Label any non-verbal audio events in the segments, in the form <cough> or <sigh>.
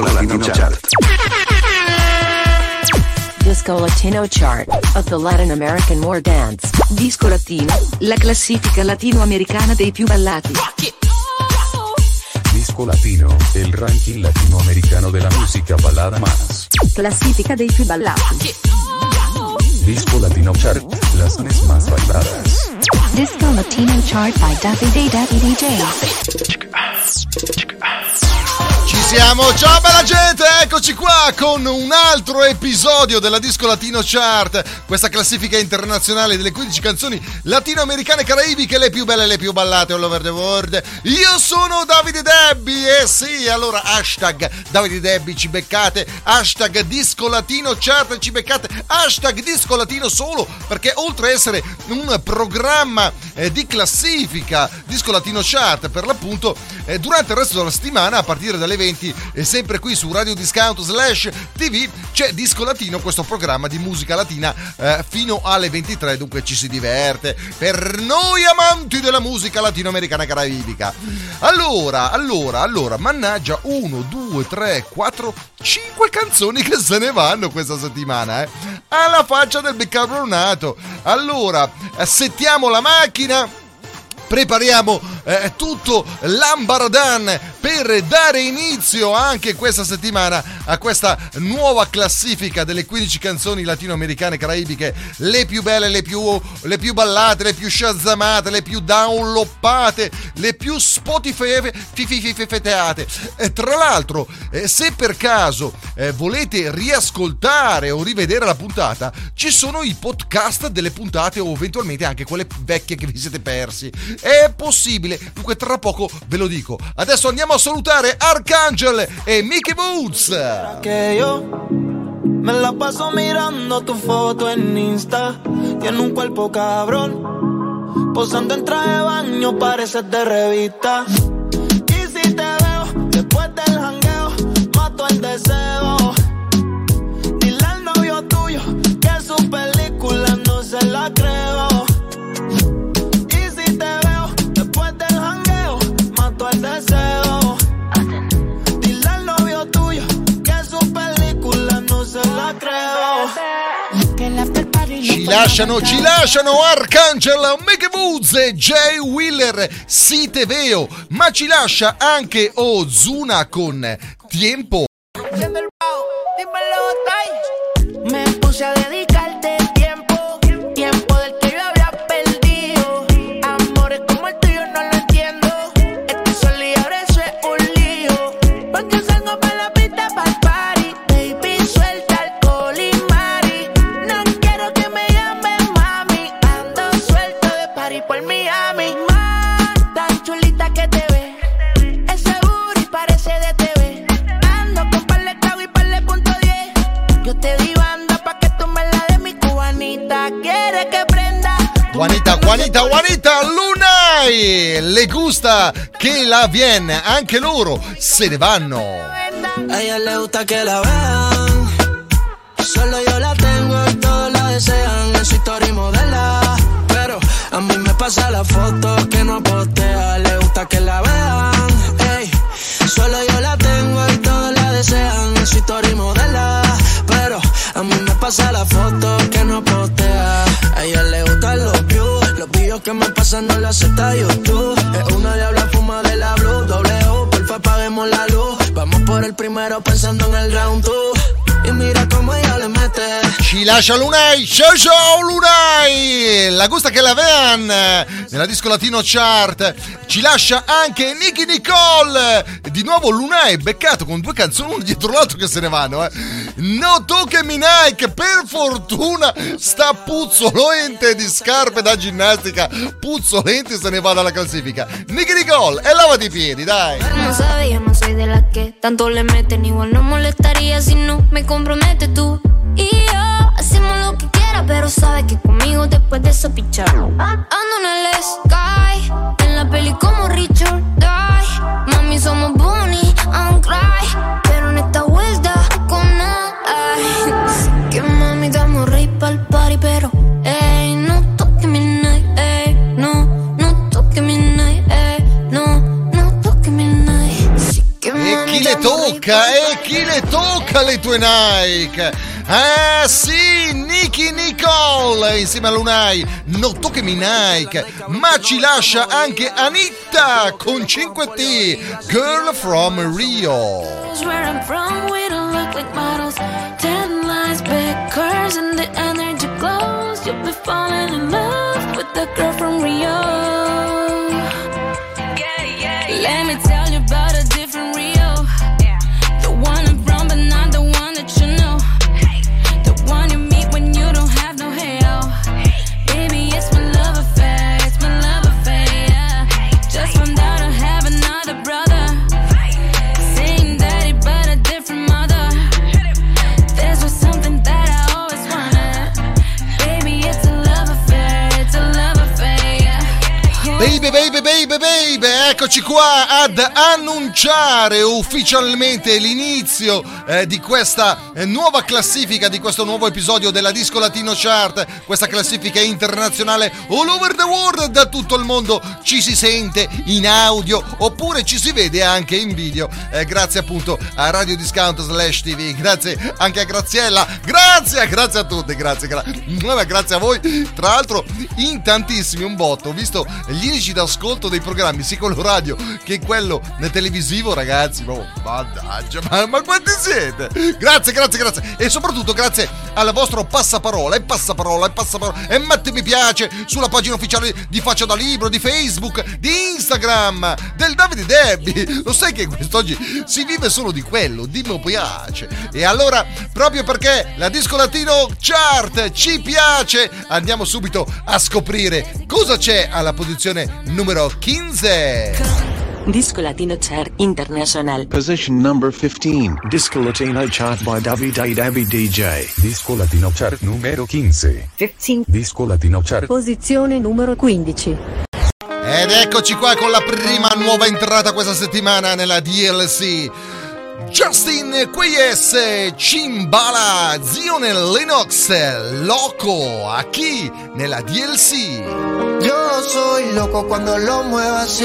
Latino Chart. Disco Latino Chart of the Latin American War Dance. Disco Latino, la classifica latinoamericana dei più ballati. Disco Latino, el ranking latinoamericano de la música balada más. Classifica dei più ballati. Disco Latino Chart, las mes más bailadas. Disco Latino Chart by Davide Davide DJ. Ci siamo, ciao gente, eccoci qua con un altro episodio della Disco Latino Chart, questa classifica internazionale delle 15 canzoni latinoamericane e caraibiche, le più belle e le più ballate all over the world. Io sono Davide Debbi e sì, allora hashtag Davide Debbi ci beccate, hashtag Disco Latino Chart ci beccate, hashtag Disco Latino solo perché oltre a essere un programma eh, di classifica Disco Latino Chart per l'appunto, eh, durante il resto della settimana a partire dalle 20 e sempre qui su Radio Discount slash TV c'è Disco Latino, questo programma di musica latina eh, fino alle 23, dunque ci si diverte per noi amanti della musica latinoamericana caraibica. Allora, allora, allora, mannaggia 1, 2, 3, 4, 5 canzoni che se ne vanno questa settimana, eh. Alla faccia del bicarbonato. Allora, settiamo la macchina prepariamo eh, tutto l'ambaradan per dare inizio anche questa settimana a questa nuova classifica delle 15 canzoni latinoamericane caraibiche le più belle, le più, le più ballate, le più shazzamate, le più downloppate, le più spotifyfeteate. E tra l'altro, eh, se per caso eh, volete riascoltare o rivedere la puntata, ci sono i podcast delle puntate o eventualmente anche quelle vecchie che vi siete persi. È possibile, dunque tra poco ve lo dico. Adesso andiamo a salutare Arcangel e Mickey Boots. que yo me la paso mirando tu foto en Insta. Tiene un cuerpo cabrón, posando en traje de baño, pareces de revista. Lasciano, ci lasciano Arcangel, Mickey Woods e Jay Wheeler, si te veo, ma ci lascia anche Ozuna con Tiempo. Gusta che la viene, anche loro se ne vanno. A ella le gusta que la vean. Solo yo la tengo y todos la desean. En su historia y modela. Pero a mí me pasa la foto que no postea. Le gusta que la vean. Ey, solo yo la tengo y todos la desean. En su historia y modela. Pero a mí me pasa la foto que no postea. A ella le gustan los views. Los videos que me pasan no la acepta lascia Lunai, ciao ciao Lunai! La gusta che la nella disco latino chart. Ci lascia anche Nicky Nicole. Di nuovo Lunai beccato con due canzoni uno dietro l'altro che se ne vanno. Eh. No toccami Nike, per fortuna sta puzzolente di scarpe da ginnastica. Puzzolente se ne va dalla classifica. Nicky Nicole e lavati i piedi, dai. Tanto le meten. Igual no molestaría si no me comprometes tú. Y pero sabes que conmigo después de eso pichar. Ando en el sky, en la peli como Richard Die. Mami, somos Bonnie and Clyde, pero en esta vuelta con ay. Que mami, damos rey pa'l party, pero ey, no toque mi night, ey, no, no toque mi night, ey, no, no toque mi night. Sí que E chi le tocca? E chi le tocca le tue Nike? Ah sì, Nicky Nicole insieme a Lunai, non toccami Nike, ma ci lascia anche Anitta con 5T, Girl from Rio. You'll be falling in love with the girl from Rio. Eccoci qua ad annunciare ufficialmente l'inizio eh, di questa eh, nuova classifica, di questo nuovo episodio della Disco Latino Chart, questa classifica internazionale all over the world, da tutto il mondo. Ci si sente in audio oppure ci si vede anche in video, eh, grazie appunto a Radio Discount slash TV, grazie anche a Graziella, grazie, grazie a tutti, grazie, gra- grazie a voi, tra l'altro in tantissimi, un botto, ho visto gli indici d'ascolto dei programmi sia quello radio che quello televisivo ragazzi oh, mannaggia ma, ma quanti siete? Grazie grazie grazie. E soprattutto grazie al vostro passaparola e passaparola e passaparola. E metti mi piace sulla pagina ufficiale di Faccia da Libro di Facebook di Instagram del Davide Debbie lo sai che quest'oggi si vive solo di quello dimmi mi piace. E allora proprio perché la Disco Latino Chart ci piace andiamo subito a scoprire cosa c'è alla posizione numero 15 Disco Latino Chart International. Position number 15. Disco Latino chart by Davide Dabby DJ. Disco Latino Chart numero 15. 15. Disco Latino Chart. Posizione numero 15. Ed eccoci qua con la prima nuova entrata questa settimana nella DLC. Justin Queyes, Cimbala, Zion Lennox, Loco, aquí nella DLC. Yo soy loco cuando lo muevo así,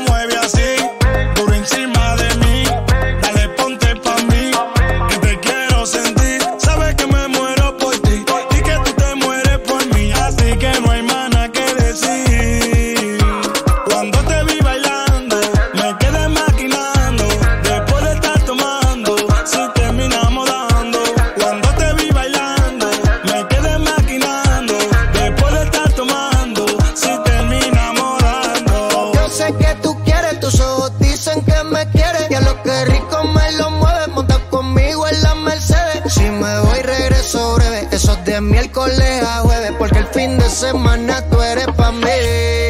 semana tú eres pa' mí.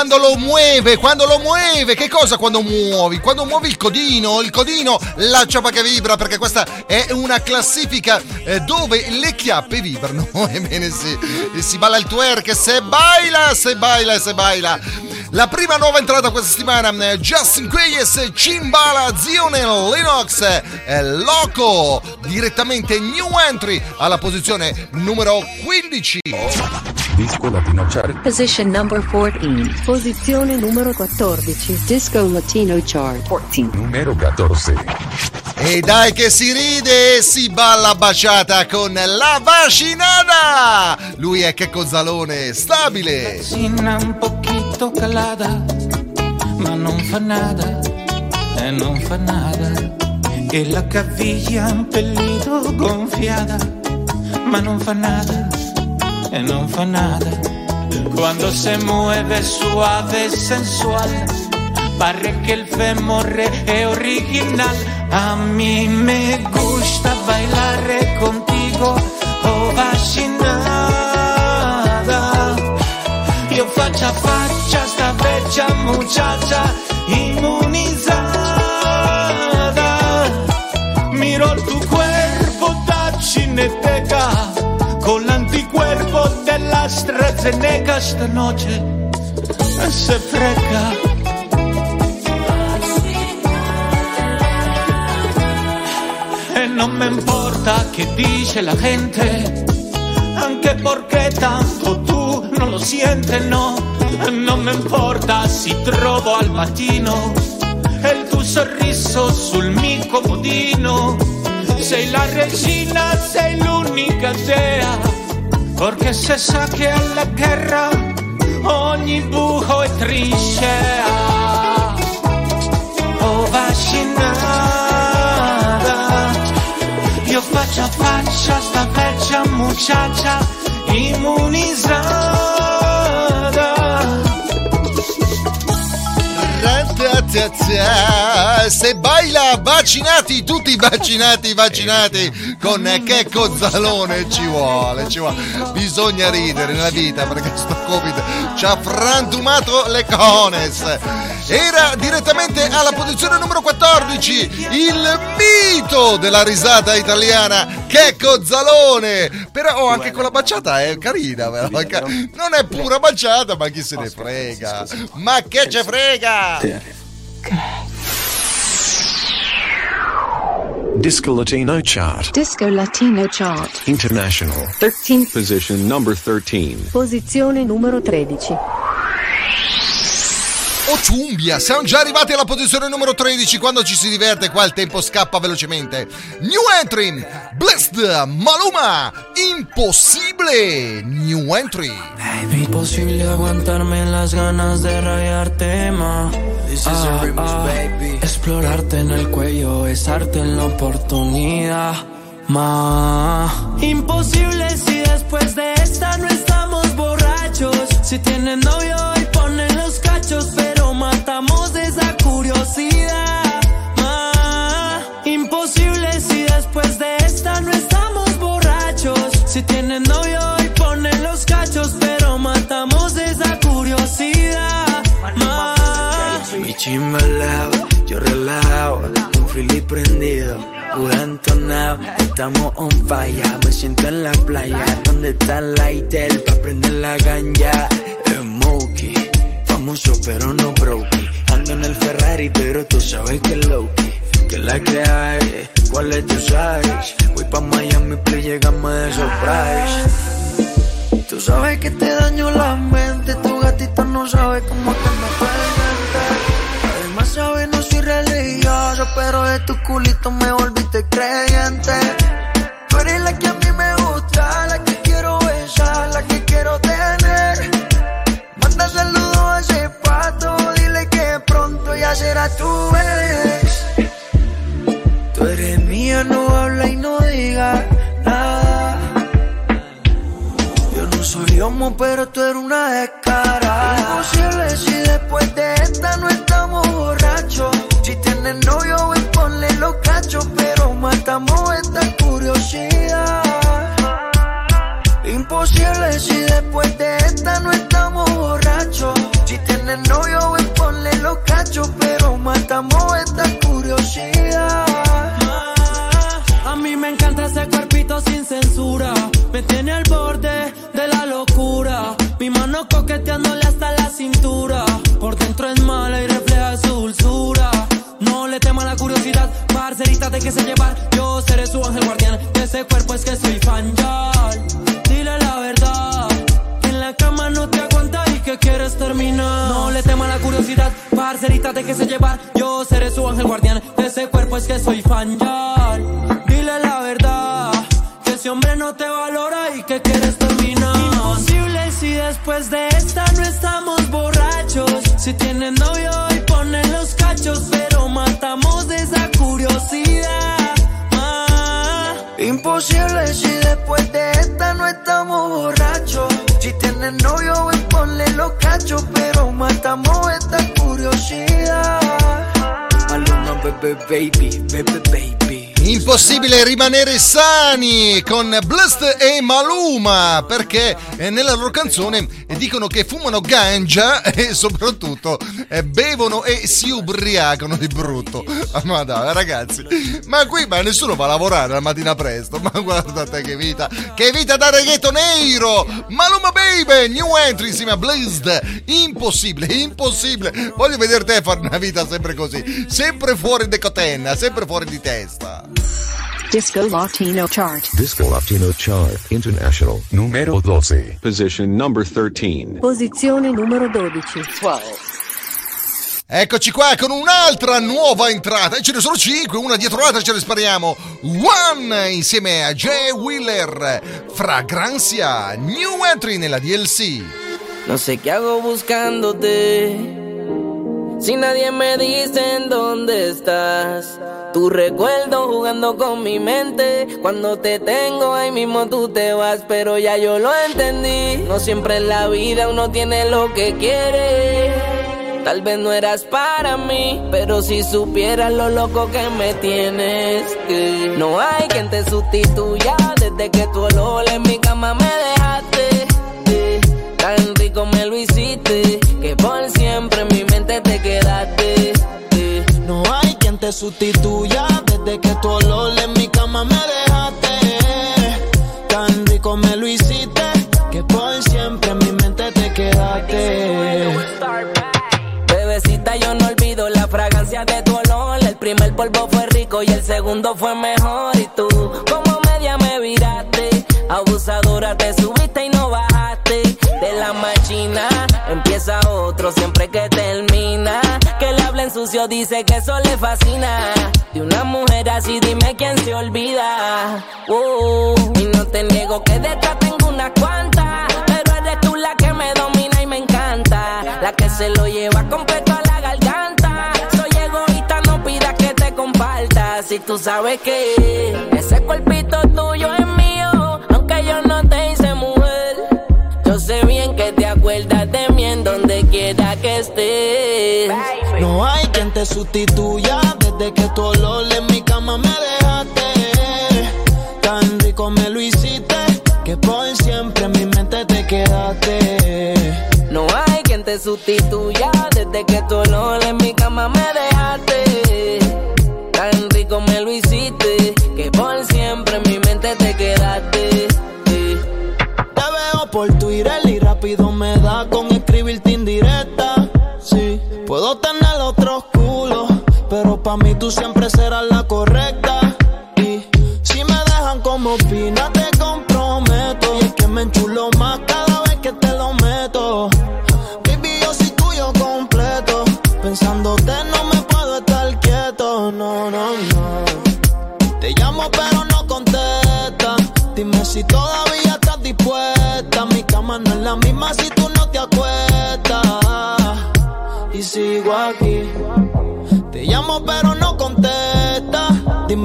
Quando lo muove, quando lo muove, che cosa quando muovi? Quando muovi il codino, il codino, la ciapa che vibra, perché questa è una classifica eh, dove le chiappe vibrano. <laughs> Ebbene sì, si balla il twerk, se baila, se baila, se baila. La prima nuova entrata questa settimana, eh, Justin Queyes, Cimbala, Zione Lennox, eh, Loco, direttamente new entry alla posizione numero 15. Disco Latino Chart. Position number 14. Posizione numero 14. Disco Latino Chart 14. Numero 14. E dai che si ride e si balla baciata con la vacinata! Lui è Checco Zalone, stabile! Vecina un poquito calada, ma non fa nada, e non fa nada. E la caviglia un pelito gonfiada, ma non fa nada, e non fa nada. Cuando se mueve suave sensual, pare que el fémur es original. A mí me gusta bailar contigo, oh vacinada. Io faccia a faccia sta vecchia muchacha inmunizada. Miro tu cuerpo da cineteca con l'anticuerpo della AstraZeneca esta noche se freca. E non me importa che dice la gente, anche perché tanto tu non lo sientes, no. Non me importa si trovo al mattino il tuo sorriso sul mio comodino. Sei la regina, sei l'unica dea, perché se sa che alla guerra ogni buco è triscea. Oh vaccinata, io faccia a faccia sta vecchia muchacha immunizzata. Se baila vaccinati, tutti vaccinati, vaccinati con Checco Zalone ci vuole, ci vuole. Bisogna ridere nella vita perché sto Covid ci ha frantumato le cones. Era direttamente alla posizione numero 14 il mito della risata italiana Checco Zalone. Però oh, anche con la baciata è carina, però. Non è pura baciata, ma chi se ne frega? Ma che ce frega? Disco Latino Chart. Disco Latino Chart International. 13. Position number 13. Posizione numero 13. Oh ciumbia, siamo già arrivati alla posizione numero 13 quando ci si diverte qua il tempo scappa velocemente. New entry, Blessed, Maluma, Impossible, New entry. Imposible aguantarme las ganas de rayarte más. Explorarte en el cuello, besarte en la oportunidad. Más. Imposible si después de esta no estamos borrachos. Si tienen novio ponen los cachos, pero matamos esa curiosidad. Más. Imposible si después de esta no estamos borrachos. Si tienen novio y ponen los cachos, pero matamos esa curiosidad. Más. Mi chimbalao, yo relajado, un fili prendido, pura entonado, estamos on fire, me siento en la playa, donde está el lighter, pa' prender la ganja, Smokey, pero no brokey, ando en el Ferrari pero tú sabes que es lowkey, que la que hay, cuál es tu size, voy pa' Miami, play, llegamos de surprise. Tú sabes que te daño la mente, tu gatito no sabe cómo que me permite. Además sabes no soy religioso, pero de tu culito me volviste creyente. Tú eres la que a mí me gusta, la que quiero besar, la que quiero tener. Ya será tu vez. Tú eres mía, no habla y no diga nada. Yo no soy homo, pero tú eres una descarada. Imposible si después de esta no estamos borrachos. Si tienes novio, ven, ponle los cachos, pero matamos esta curiosidad. Imposible si después de esta no estamos borrachos. Si tienes novio, ven, ponle matamos esta curiosidad. A mí me encanta ese cuerpito sin censura. Me tiene al borde de la locura. Mi mano coqueteándole hasta la cintura. Por dentro es mala y refleja su dulzura. No le tema la curiosidad, parcerita de que se llevar. Yo seré su ángel guardián. De ese cuerpo es que soy fan, ya. No le temas la curiosidad, parcerita te que se llevar. Yo seré su ángel guardián, de ese cuerpo es que soy fan ya. Dile la verdad, que ese hombre no te valora y que quieres terminar. Imposible si después de esta no estamos borrachos. Si tienes novio y ponen los cachos, pero matamos de esa curiosidad. Ah. Imposible si después de esta no estamos borrachos. Pero matamos esta curiosidad. Maluma, baby, baby, baby, baby. Impossibile rimanere sani con Blast e Maluma perché eh, nella loro canzone eh, dicono che fumano ganja <laughs> e soprattutto eh, bevono e si ubriacano di brutto. <laughs> Ma dai ragazzi, ma qui ma nessuno va a lavorare la mattina presto, <laughs> ma guardate che vita, che vita da reggaetonero! Maluma Baby, new entry insieme a Blast, impossibile, impossibile. Voglio vedere te fare una vita sempre così, sempre fuori de cotenna, sempre fuori di testa. Disco Latino Chart. Disco Latino Chart International numero 12. Position number 13. Posizione numero 12. Eccoci qua con un'altra nuova entrata. E ce ne sono cinque, una dietro l'altra ce ne spariamo. One insieme a Jay Wheeler. Fragranza, new entry nella DLC. No sé qué hago buscándote. Si nadie me dice en dónde estás. Tu recuerdo jugando con mi mente. Cuando te tengo ahí mismo tú te vas. Pero ya yo lo entendí. No siempre en la vida uno tiene lo que quiere. Tal vez no eras para mí, pero si supieras lo loco que me tienes, no hay quien te sustituya desde que tu olor en mi cama me dejaste. Tan rico me lo hiciste que por sustituya desde que tu olor en mi cama me dejaste. Tan rico me lo hiciste que por siempre en mi mente te quedaste. Bebecita, yo no olvido la fragancia de tu olor. El primer polvo fue rico y el segundo fue mejor. Y tú, como media me viraste. Abusadora, te subiste y no bajaste. De la machina empieza otro siempre que termina. Sucio, dice que eso le fascina. De una mujer así, dime quién se olvida. Uh, y no te niego que detrás tengo unas cuantas. Pero eres tú la que me domina y me encanta. La que se lo lleva completo a la garganta. Soy egoísta, no pidas que te comparta. Si tú sabes que ese cuerpito tuyo es mío, aunque yo no te sé bien que te acuerdas de mí en donde quiera que estés. No hay quien te sustituya desde que tu olor en mi cama me dejaste. Tan rico me lo hiciste que por siempre en mi mente te quedaste. No hay quien te sustituya desde que tu olor en mi cama me dejaste. Pa' mí tú siempre serás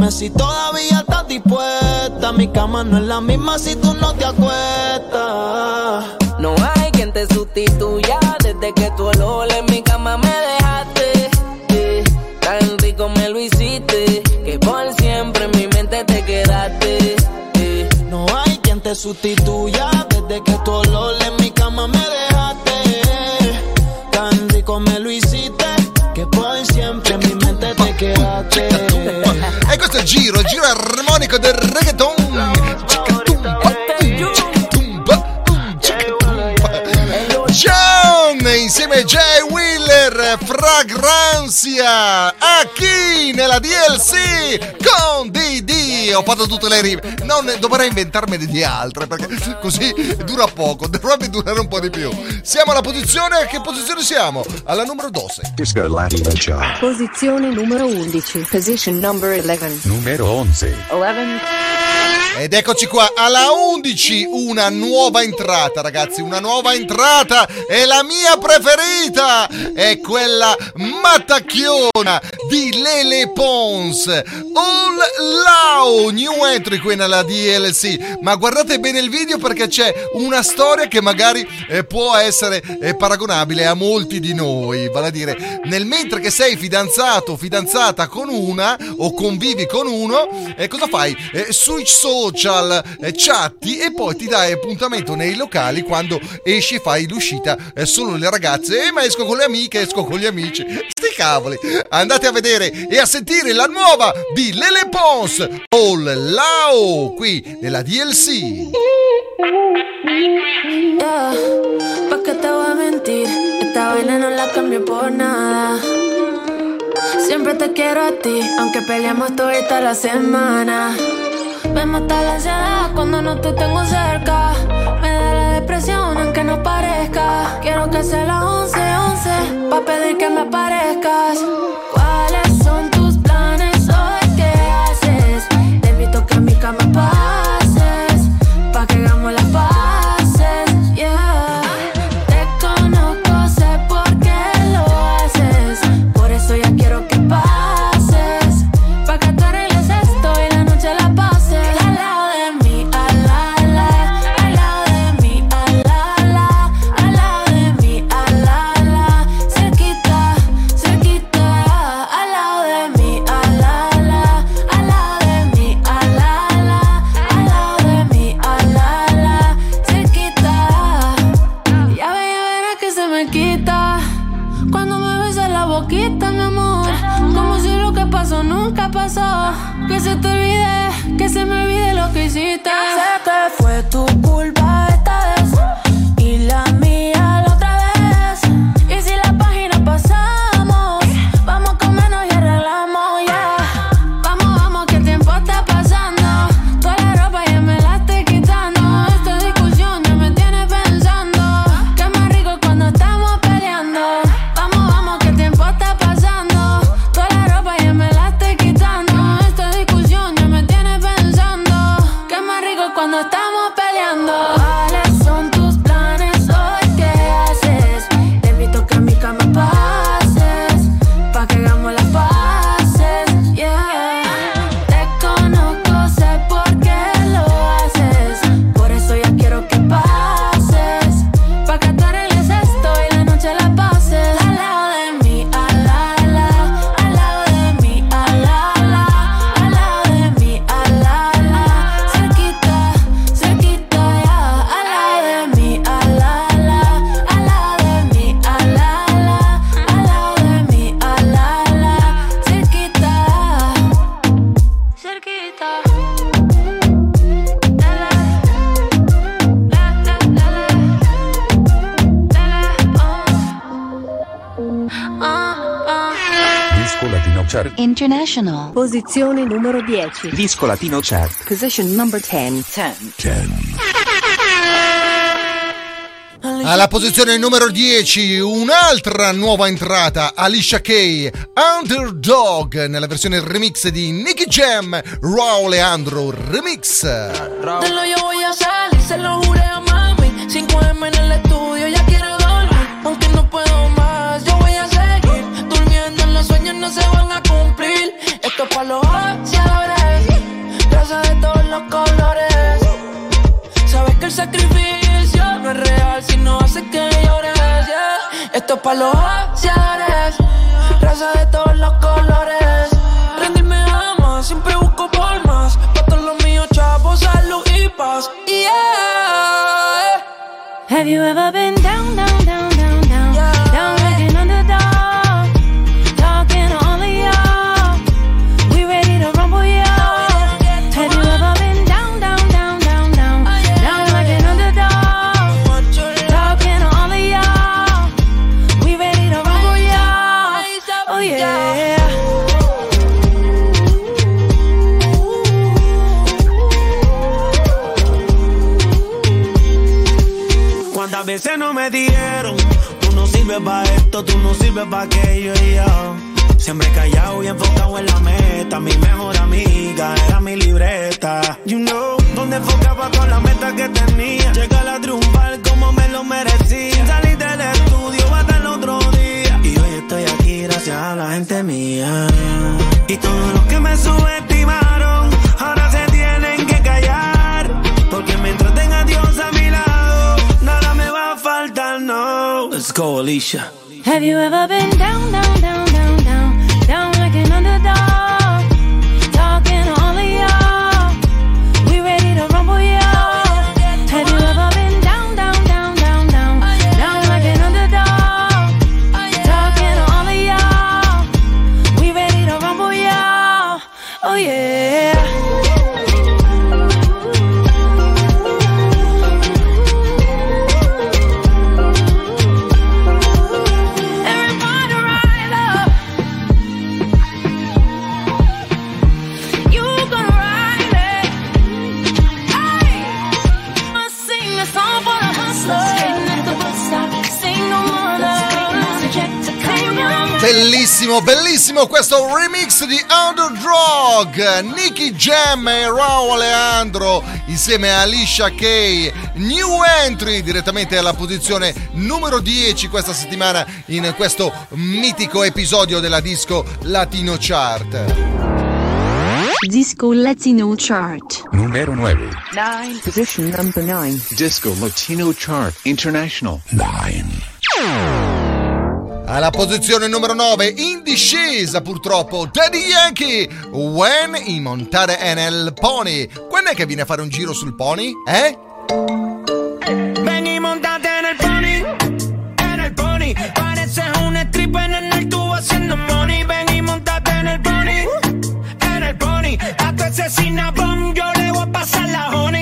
Dime si todavía estás dispuesta. Mi cama no es la misma si tú no te acuestas. No hay quien te sustituya desde que tu olor en mi cama me dejaste. Eh, Tan rico me lo hiciste que por siempre en mi mente te quedaste. Eh, No hay quien te sustituya desde que tu olor giro, giro armonico del reggaeton. John insieme a Jay Wheeler, Fragranza. A chi? qui nella DLC con Ho fatto tutte le rime. Non, dovrei inventarmene di altre perché così dura poco. Dovrebbe durare un po' di più. Siamo alla posizione. A che posizione siamo? Alla numero 12. Disco Latino Chart. Posizione numero 11. Position number 11. Numero 11. 11. Ed eccoci qua alla 11, una nuova entrata ragazzi, una nuova entrata è la mia preferita, è quella mattacchiona di Lele Pons, All New entry qui nella DLC, ma guardate bene il video perché c'è una storia che magari eh, può essere eh, paragonabile a molti di noi, vale a dire nel mentre che sei fidanzato o fidanzata con una o convivi con uno, eh, cosa fai? Eh, sui social eh, chatti e poi ti dai appuntamento nei locali quando esci fai l'uscita eh, solo le ragazze, eh, ma esco con le amiche, esco con gli amici, sti cavoli, andate a vedere e a sentire la nuova di Lele Pons, All Lao, qui nella DLC. Yeah, ¿pa' qué te voy a mentir? Esta vaina no la cambio por nada. Siempre te quiero a ti, aunque peleamos toda la semana. Me mata la ansiedad cuando no te tengo cerca. Me da la depresión aunque no parezca. Quiero que sea las 11, 11, pa' pedir que me aparezcas. ¿Cuáles son goodbye. Latino Chart. International. Posizione numero 10. Disco Latino Chart. Position number 10. 10. Alla posizione numero 10, un'altra nuova entrata, Alicia Kay, Underdog, nella versione remix di Nicky Jam, Raul Leandro Remix. Te lo yo voy a salir, se lo juré Para los ansiadores, gracias de todos los colores. Sabes que el sacrificio no es real si no hace que llores. Esto es para los ansiadores, gracias de todos los colores. Rendirme ama, siempre busco por más. Pa' todos los míos, chavos, salud y paz. Yeah. Have you ever been down, veces no me dieron. Tú no sirves para esto, tú no sirves para aquello y yo. Siempre callado y enfocado en la meta. Mi mejor amiga era mi libreta. You know, donde enfocaba con la meta que tenía. Llegar a triunfar como me lo merecía. Salir del estudio hasta el otro día. Y hoy estoy aquí gracias a la gente mía. Y todos los que me subestimaron, go, Alicia. Have you ever been down, down, down, bellissimo questo remix di Underdog, Nicky Jam e Raul Leandro insieme a Alicia Kay, new entry direttamente alla posizione numero 10 questa settimana in questo mitico episodio della disco Latino Chart. Disco Latino Chart. Numero 9. 9. Position number 9. Disco Latino Chart International. 9. Alla posizione numero 9, in discesa purtroppo, Daddy Yankee, When in montare nel pony. Quando è che viene a fare un giro sul pony? Eh? Ven y montate en pony, en pony. Pareces un stripper en el tubo haciendo money. Ven y montate en el pony, en pony. A tu asesina bomb yo le voy a pasar la honey.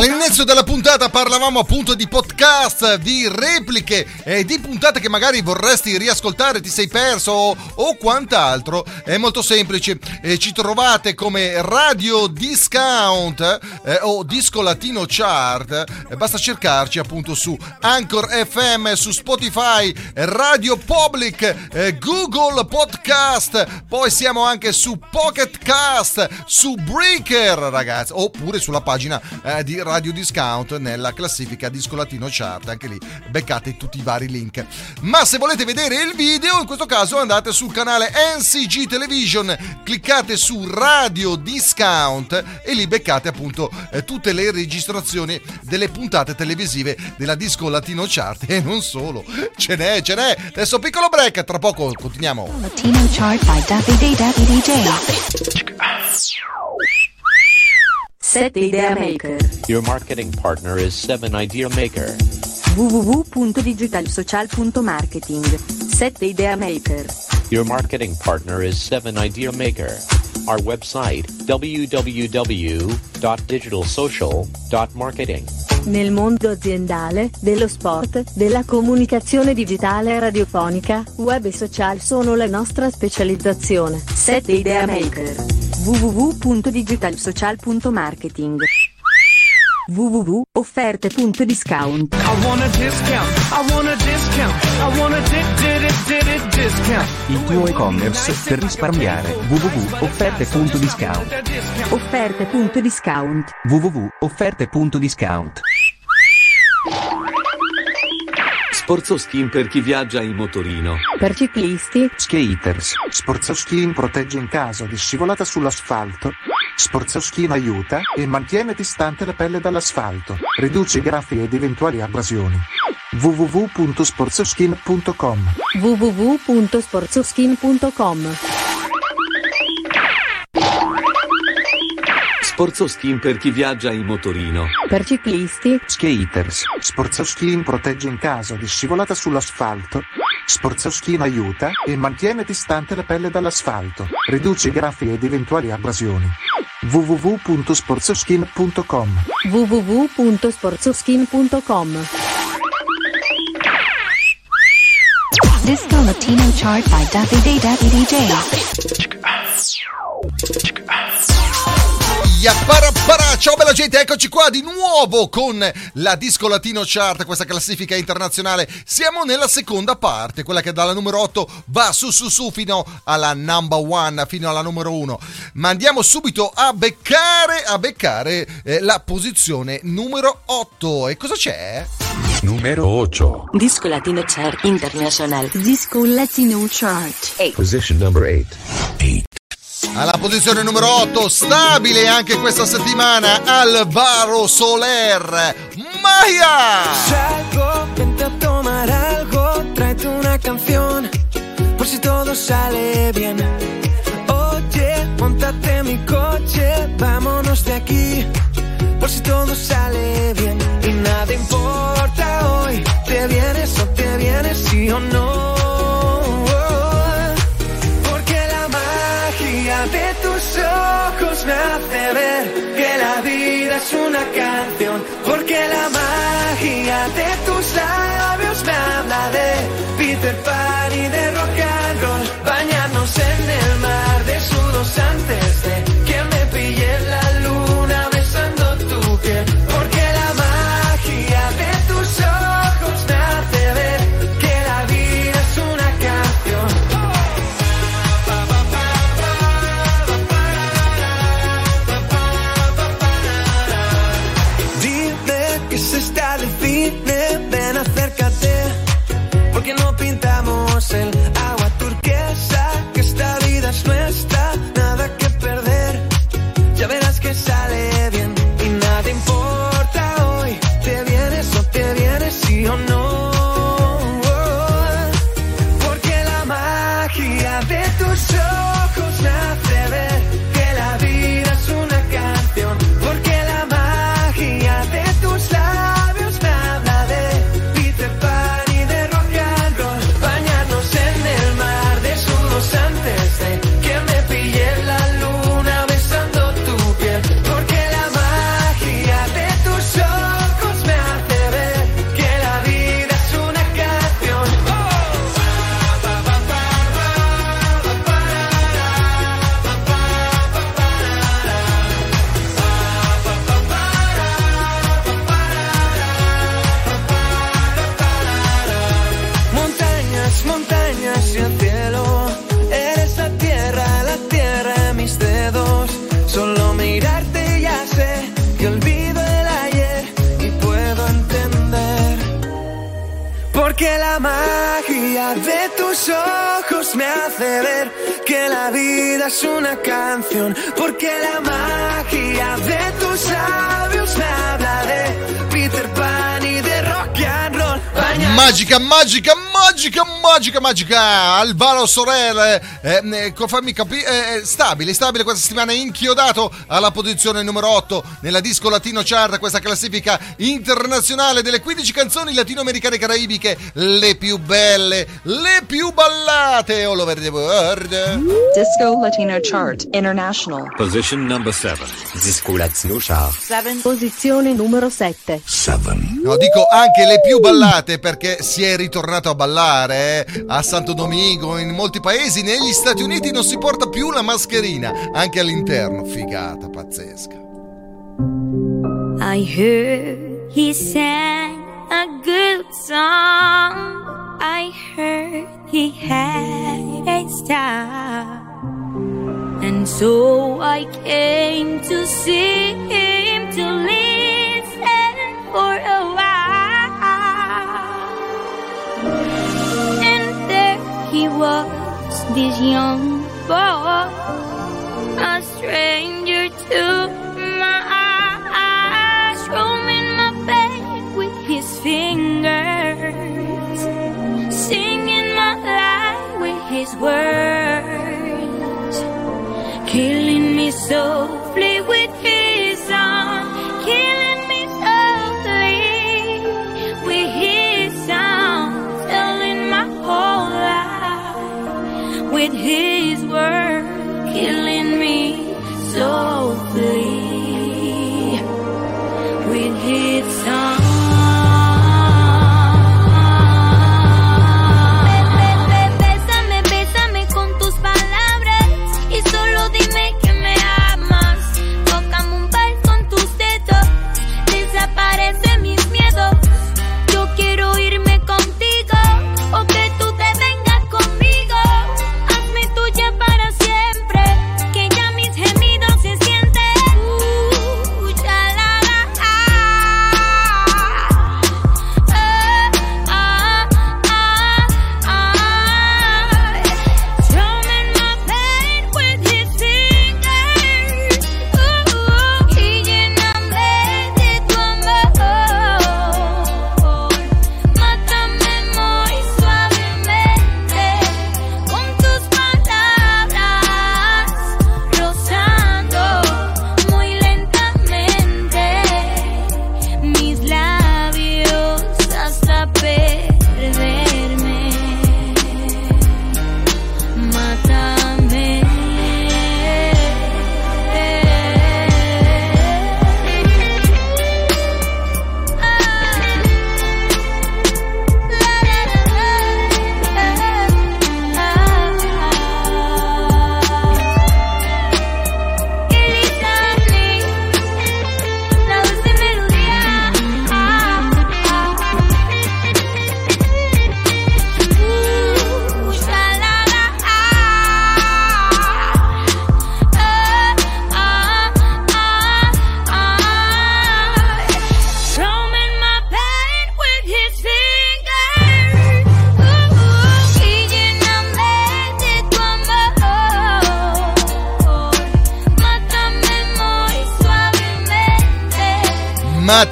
All'inizio della puntata parlavamo appunto di podcast, di repliche e di puntate che magari vorresti riascoltare, ti sei perso o, o quant'altro. È molto semplice, eh, ci trovate come Radio Discount eh, o Disco Latino Chart, basta cercarci appunto su Anchor FM, su Spotify, Radio Public, eh, Google Podcast, poi siamo anche su Pocket Cast, su Breaker ragazzi, oppure sulla pagina eh, di Radio Discount nella classifica Disco Latino Chart, anche lì beccate tutti i vari link. Ma se volete vedere il video, in questo caso andate sul canale NCG Television, cliccate su Radio Discount e lì beccate appunto eh, tutte le registrazioni delle puntate televisive della Disco Latino Chart e non solo, ce n'è, ce n'è. Adesso piccolo break, tra poco continuiamo. Latino Chart by Day Daffy DJ. 7 Idea Maker. Your marketing partner is 7 Idea Maker. www.digitalsocial.marketing 7 Idea Maker. Your marketing partner is 7 Idea Maker. Our website www.digitalsocial.marketing. Nel mondo aziendale, dello sport, della comunicazione digitale e radiofonica, web e social sono la nostra specializzazione. 7 Idea Maker. www.digitalsocial.marketing www.offerte.discount. Il tuo e-commerce per risparmiare. www.offerte.discount Offerte.discount www.offerte.discount Sporzo Skin per chi viaggia in motorino. Per ciclisti, Skaters. Sporzo Skin protegge in caso di scivolata sull'asfalto Sporzo Skin aiuta e mantiene distante la pelle dall'asfalto Riduce i graffi ed eventuali abrasioni. www.sporzoskin.com www.sporzoskin.com Sporzo Skin per chi viaggia in motorino. Per ciclisti, Skaters. Sporzo Skin protegge in caso di scivolata sull'asfalto. Sporzo Skin aiuta e mantiene distante la pelle dall'asfalto Riduce i graffi ed eventuali abrasioni www.sporzoskin.com www.sporzoskin.com Disco Latino chart by Daffy Day DJ. Yapparapparà, ciao bella gente, eccoci qua di nuovo con la Disco Latino Chart, questa classifica internazionale. Siamo nella seconda parte, quella che dalla numero 8 va su su su fino alla number one, fino alla numero 1. Ma andiamo subito a beccare, a beccare eh, la posizione numero 8. E cosa c'è? Numero 8. Disco Latino Chart International Disco Latino Chart Position number 8. Alla posizione numero 8, stabile anche questa settimana, Alvaro Soler. Maya! Salgo, vente a tomar algo, tráete una canción, por si todo sale bien. Oye, montate mi coche, vámonos de aquí, por si todo sale bien. Y nada importa hoy, te vienes o te vienes, sí o no. Hace ver que la vida es una canción. Porque la magia de tus labios me habla de Peter Pan y de rock and roll. Bañarnos en el mar de sudos antes de que me pille la luna Porque la magia de tus ojos me hace ver que la vida es una canción. Porque la magia de tus labios me habla de Peter Pan Magica, magica, magica, magica, magica. Alvaro Sorel, eh, eh, co- fammi capire, eh, stabile, stabile questa settimana, inchiodato alla posizione numero 8 nella disco latino chart, questa classifica internazionale delle 15 canzoni latinoamericane e caraibiche, le più belle, le più ballate. All over the world. Disco Latino Chart International. Position number 7. Disco Latino Chart. Posizione numero 7. No, dico anche le più ballate perché si è ritornato a ballare eh, a Santo Domingo, in molti paesi, negli Stati Uniti non si porta più la mascherina, anche all'interno, figata pazzesca. I heard he sang a good song. I heard he had a style. And so I came to see him to listen for a while. Was, this young boy, a stranger to my eyes, roaming my bed with his fingers, singing my life with his words, killing me softly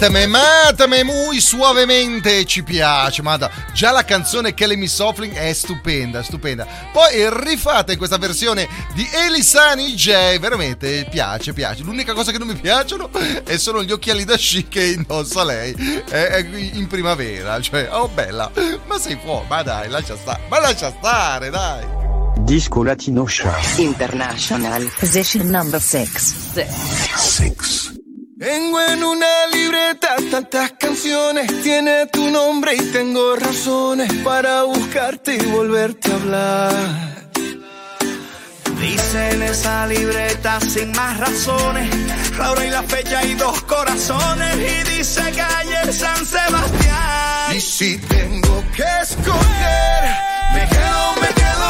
Matame, matame muy suavemente, ci piace, ma già la canzone Kelly Me Softly è stupenda, stupenda. Poi rifate questa versione di Elisani J, veramente piace, piace. L'unica cosa che non mi piacciono è sono gli occhiali da sci che indossa lei in primavera, cioè, oh bella, ma sei fuori, ma dai, lascia stare, ma lascia stare, dai. Disco Latino Chart International. Position number 6. Tengo en una libreta tantas canciones, tiene tu nombre y tengo razones para buscarte y volverte a hablar. Dice en esa libreta sin más razones, la hora y la fecha y dos corazones. Y dice calle San Sebastián. Y si tengo que escoger, me quedo, me quedo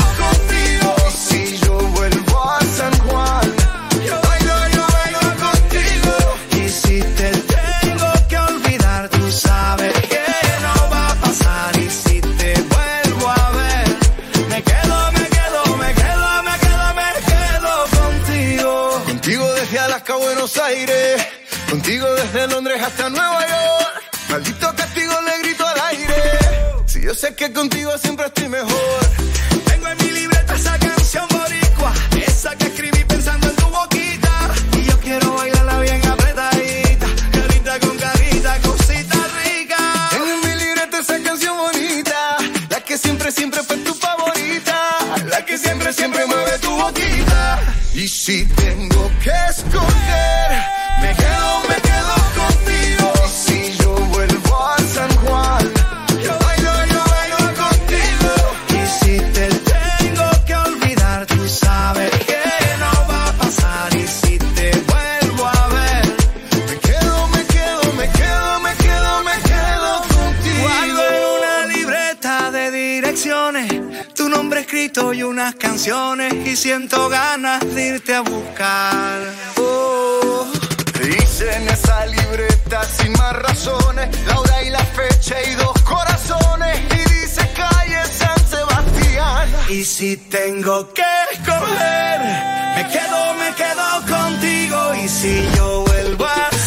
hasta Nueva York. Maldito castigo le grito al aire. Si sé que contigo siempre estoy mejor. Tengo en mi libreta esa canción boricua, esa que escribí pensando en tu boquita. Y yo quiero bailarla bien apretadita, carita con carita, cosita rica. Tengo en mi libreta esa canción bonita, la que siempre, siempre fue tu favorita, la que siempre, siempre mueve tu boquita. Y si siento ganas de irte a buscar. Oh. Dice en esa libreta sin más razones la hora y la fecha y dos corazones y dice calle San Sebastián. Y si tengo que escoger, me quedo, me quedo contigo y si yo vuelvo a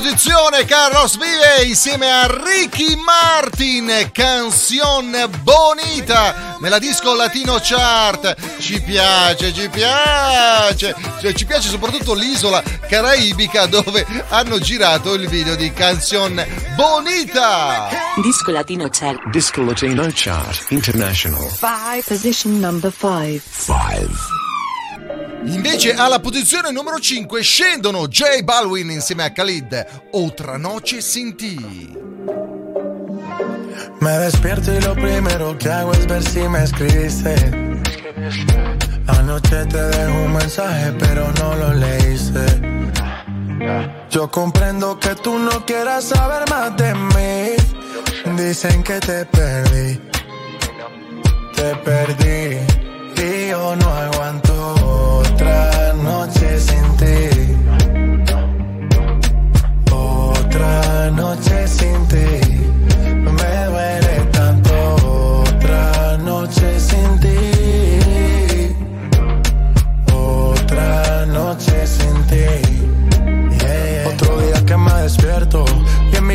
posizione Carlos Vive insieme a Ricky Martin, canzone bonita nella disco latino chart. Ci piace, ci piace. Cioè, ci piace soprattutto l'isola caraibica dove hanno girato il video di canzone bonita. Disco Latino Chart. Disco Latino Chart International. Five. Position number five. 5. Invece alla posizione numero 5 scendono J Balwin insieme a Khalid. Otra noche sin ti. Me despierto y lo primero que hago es ver si me escribiste. Anoche te dejo un mensaje, pero no lo leíste. Yo comprendo que tú no quieras saber más de mí. Dicen que te perdí. Te perdí. Y yo no aguanto otra noche sin ti. Otra noche sin ti.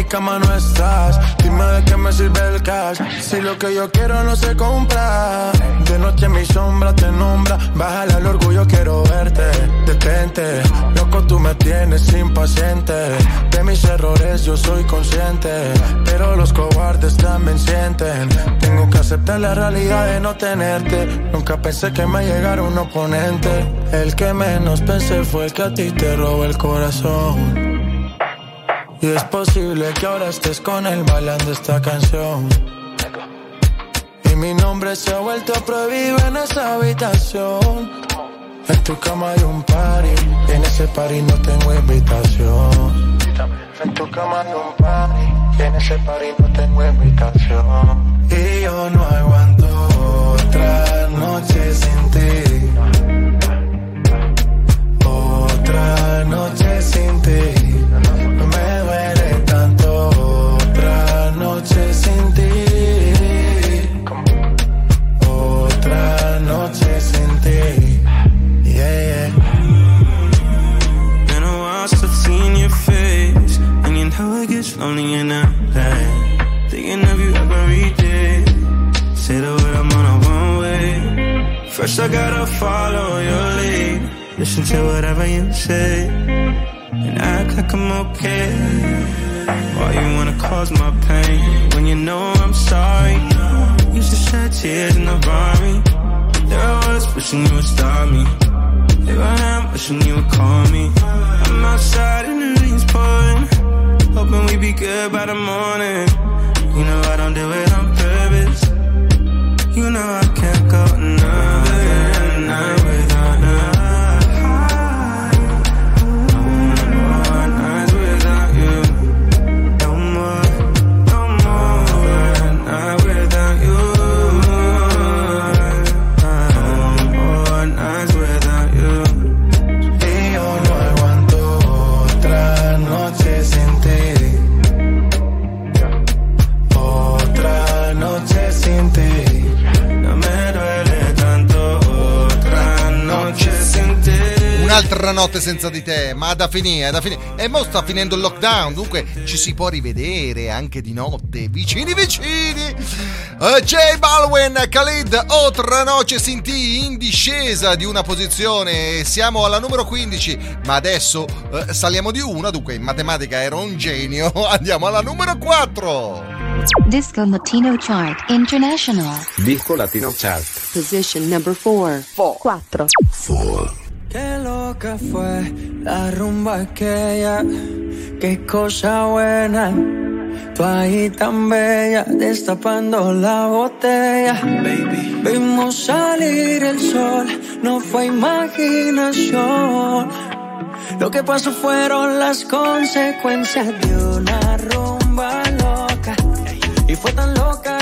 Cama no estás. Dime de qué me sirve el cash si lo que yo quiero no se compra. De noche mi sombra te nombra. Bájale al orgullo, quiero verte. Detente, loco, tú me tienes impaciente. De mis errores yo soy consciente. Pero los cobardes también sienten. Tengo que aceptar la realidad de no tenerte. Nunca pensé que me llegara un oponente. El que menos pensé fue el que a ti te robó el corazón. Y es posible que ahora estés con él bailando esta canción. Y mi nombre se ha vuelto prohibido en esa habitación. En tu cama hay un party, en ese party no tengo invitación. En tu cama hay un party, en ese party no tengo invitación. Y yo no aguanto otra noche sin ti. Senza di te, ma da finire, da finire. E mo sta finendo il lockdown, dunque ci si può rivedere anche di notte, vicini vicini. Eh, J Balwin, Khalid, Otra Noce Sinti in discesa di una posizione. Siamo alla numero 15, ma adesso eh, saliamo di una, dunque in matematica ero un genio. <laughs> Andiamo alla numero 4. Disco Latino Chart International. Disco Latino Chart. Position number 4. 4. Qué loca fue la rumba aquella, qué cosa buena. Tú ahí tan bella, destapando la botella. Baby, vimos salir el sol, no fue imaginación. Lo que pasó fueron las consecuencias de una rumba loca. Y fue tan loca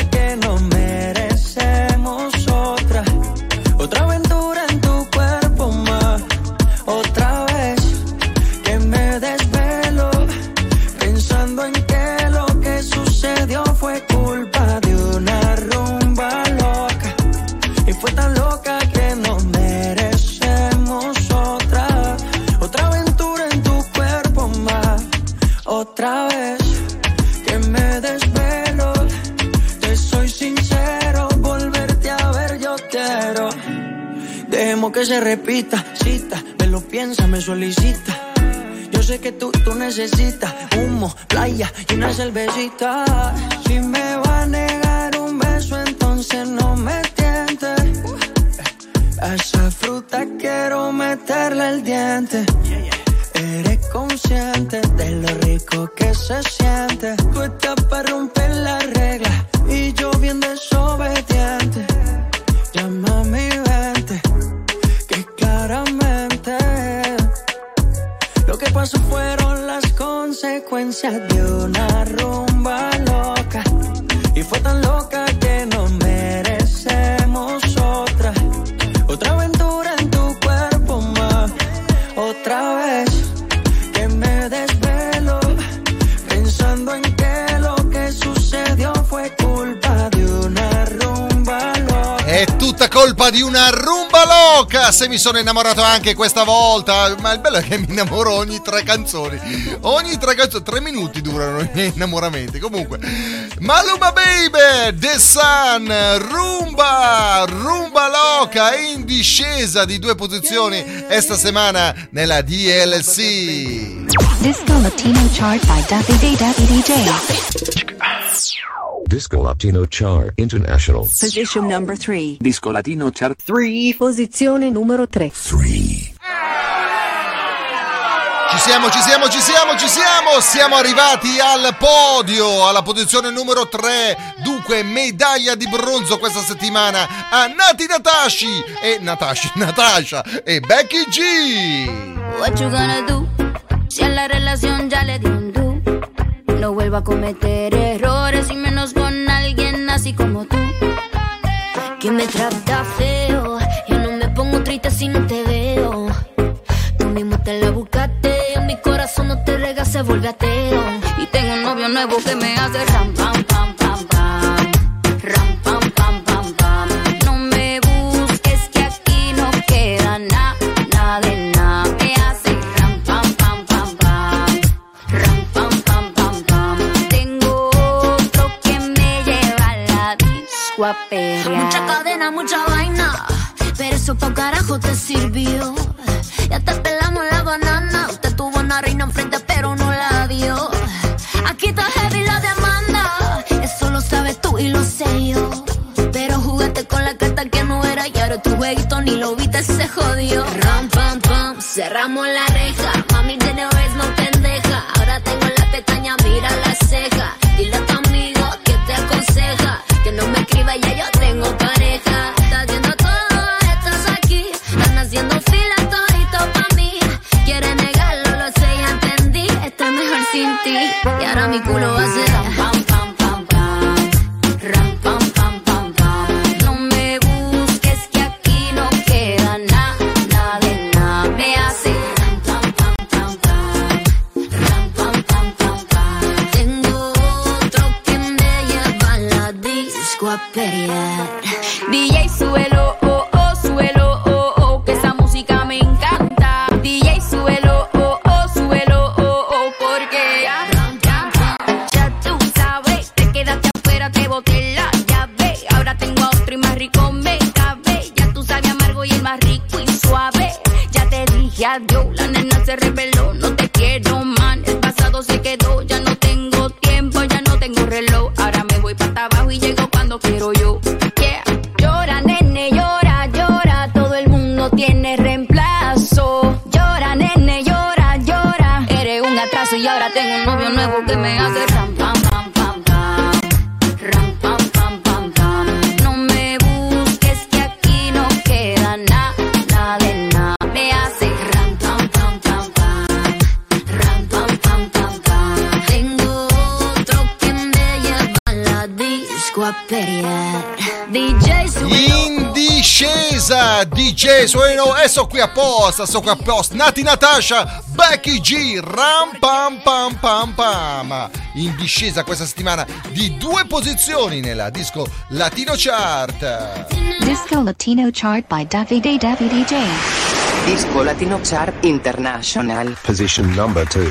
se repita, cita, me lo piensa, me solicita. Yo sé que tú, tú necesitas humo, playa y una cervecita. Si me va a negar un beso, entonces no me tiente. A esa fruta quiero meterle el diente. Eres consciente de lo rico que se siente. Tú estás para romper la regla y yo bien desobediente. Llama paso fueron las consecuencias de una se mi sono innamorato anche questa volta. Ma il bello è che mi innamoro ogni tre canzoni. Ogni tre canzoni, tre minuti durano i miei innamoramenti. Comunque, Maluma Baby, The Sun, rumba, rumba loca in discesa di due posizioni esta settimana nella DLC. Disco Latino Chart by Daffy Daffy DJ. Disco Latino Chart International. Position number 3. Disco Latino Chart 3. Posizione numero 3. Ci siamo, ci siamo, ci siamo, ci siamo! Siamo arrivati al podio, alla posizione numero 3. Dunque, medaglia di bronzo questa settimana a Nati Natashi e Natashi, <laughs> Natasha e Becky G. What you gonna do? Si a la relación ya le di un do. No vuelvo a cometer errores con alguien así como tú. Que me trata feo. Yo no me pongo triste si no te veo. Tú mismo te la buscaste. Mi corazón no te rega, se vuelve. Y tengo un novio nuevo que me hace ram, pam, pam, pam, pam. Mucha cadena, mucha vaina. Pero eso pa' carajo te sirvió. Ya te pelamos la banana. Usted tuvo una reina enfrente, pero no la dio. Aquí está heavy la demanda. Eso lo sabes tú y lo sé yo. Pero jugaste con la carta que no era y ahora tu jueguito ni lo viste, se jodió. Ram, pam, pam, cerramos la reja. Mami, de no es no pendeja. Ahora tengo la pestaña, mira la ceja. Dile a nuevo que me hace ram, pam, pam, pam, pam. Ram, pam, pam, pam, pam. No me busques que aquí no queda nada, nada de nada. Me hace ram, pam, pam, pam, pam. Ram, pam, pam, pam, pam. Tengo otro que me lleva a la disco a pelear. DJ In discesa DJ Sueno e sto qui apposta, sto qui apposta Nati Natasha, Becky G, Ram Pam Pam Pam Pam In discesa questa settimana di due posizioni nella disco Latino Chart Disco Latino chart by Davide Davide J. Disco Latino Chart International. Position number two.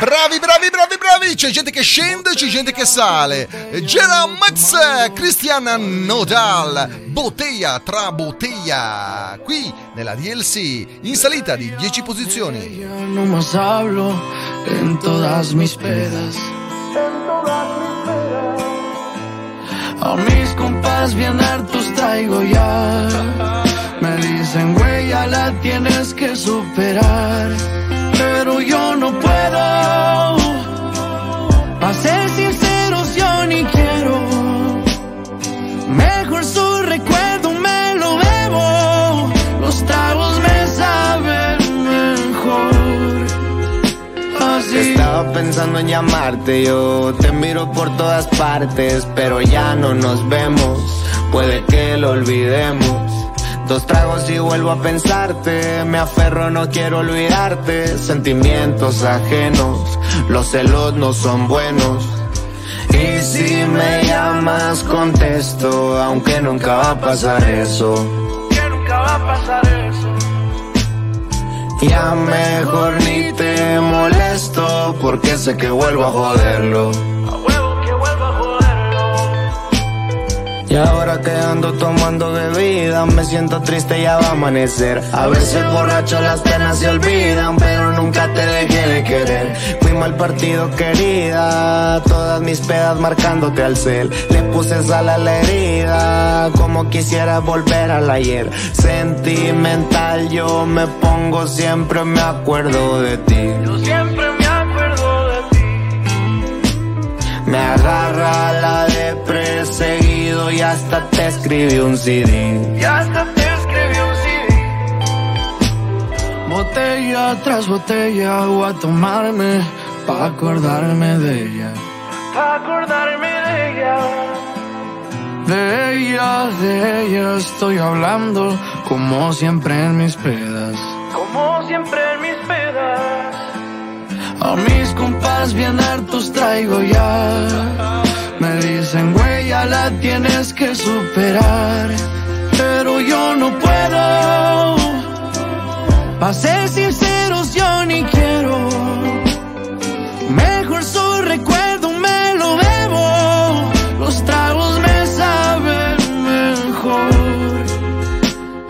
Bravi, bravi, bravi, bravi! C'è gente che scende, c'è gente che sale. Gera Max, Cristian Nodal, bottiglia tra bottiglia. Qui nella DLC, in salita di 10 posizioni. no más hablo en todas mis pedas. A mis compas bien hartos traigo ya. Me dicen, güey, ya la tienes que superar. Pero yo no puedo. A ser sinceros, yo ni quiero. Mejor su recuerdo me lo bebo. Los tragos me saben mejor. Así. Estaba pensando en llamarte, yo te miro por todas partes, pero ya no nos vemos, puede que lo olvidemos. Dos tragos y vuelvo a pensarte, me aferro, no quiero olvidarte, sentimientos ajenos, los celos no son buenos. Y si me llamas contesto, aunque nunca va a pasar eso. Que nunca va a pasar eso. Ya mejor ni te molesto porque sé que vuelvo a joderlo. Y ahora que ando tomando bebida, me siento triste, ya va a amanecer. A veces borracho las penas se olvidan, pero nunca te dejé de querer. Fui mal partido, querida, todas mis pedas marcándote al cel. Le puse sal a la herida, como quisiera volver al ayer. Sentimental, yo me pongo, siempre me acuerdo de ti. Yo siempre me acuerdo de ti. Me agarra la de perseguido y hasta te escribí un CD. Y hasta te escribí un CD. Botella tras botella voy a tomarme pa' acordarme de ella. Pa' acordarme de ella. De ella, de ella estoy hablando como siempre en mis pedas. Como siempre en mis pedas. A mis compas bien hartos traigo ya. Me dicen, güey, ya la tienes que superar. Pero yo no puedo. Pa' ser sinceros, yo ni quiero. Mejor su recuerdo me lo bebo. Los tragos me saben mejor.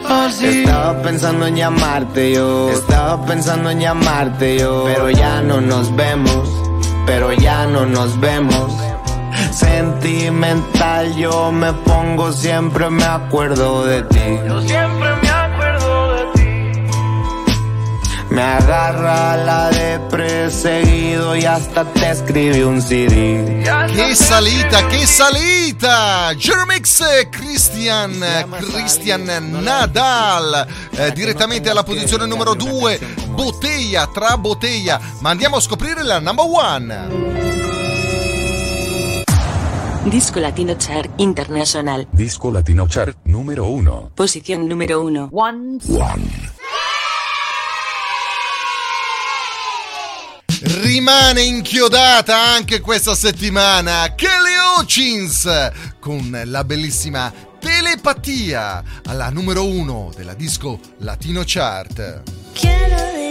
Así. Estaba pensando en llamarte yo, estaba pensando en llamarte yo, pero ya no nos vemos, pero ya no nos vemos. Sentimental yo me pongo, siempre me acuerdo de ti. Yo siempre me acuerdo de ti. Me agarra la de perseguido y hasta te escribí un CD. Che salita, che salita! Jermix Christian, Christian Nadal, eh, direttamente alla posizione numero 2, bottiglia tra bottiglia. Ma andiamo a scoprire la number one. Disco Latino Chart International. Disco Latino Chart número 1. Posición número 1. One. Rimane inchiodata anche questa settimana Kelly Hutchins con la bellissima Telepatia alla numero 1 della disco Latino Chart. ¿Quién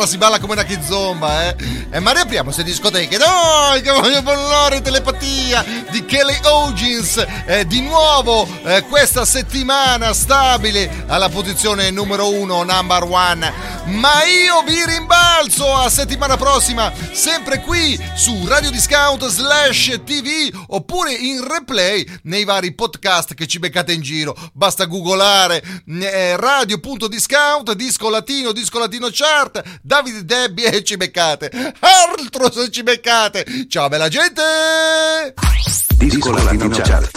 la si balla come una kizomba, eh? E ma riapriamo queste discoteche. Dai, che voglio parlare telepatia di Kelly Ogins. Eh, di nuovo eh, questa settimana stabile alla posizione numero uno, number one. Ma io vi rimbalzo a settimana prossima, sempre qui su Radio Discount slash TV oppure in replay nei vari podcast che ci beccate in giro. Basta googolare eh, radio.discount, disco latino, disco latino chart, Davide Debbie e ci beccate. Altro se ci beccate. Ciao bella gente! Disco Latino Chart.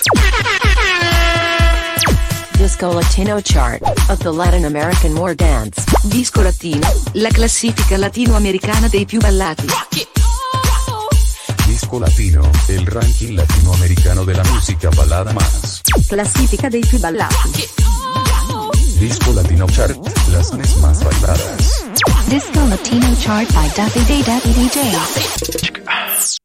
Disco Latino Chart of the Latin American More Dance. Disco Latino, la classifica latinoamericana dei più ballati. Disco Latino, el ranking latinoamericano de la música balada más. Classifica dei più ballati. Disco Latino Chart, las zonas más bailadas. Disco Latino Chart by Davide Davide DJ.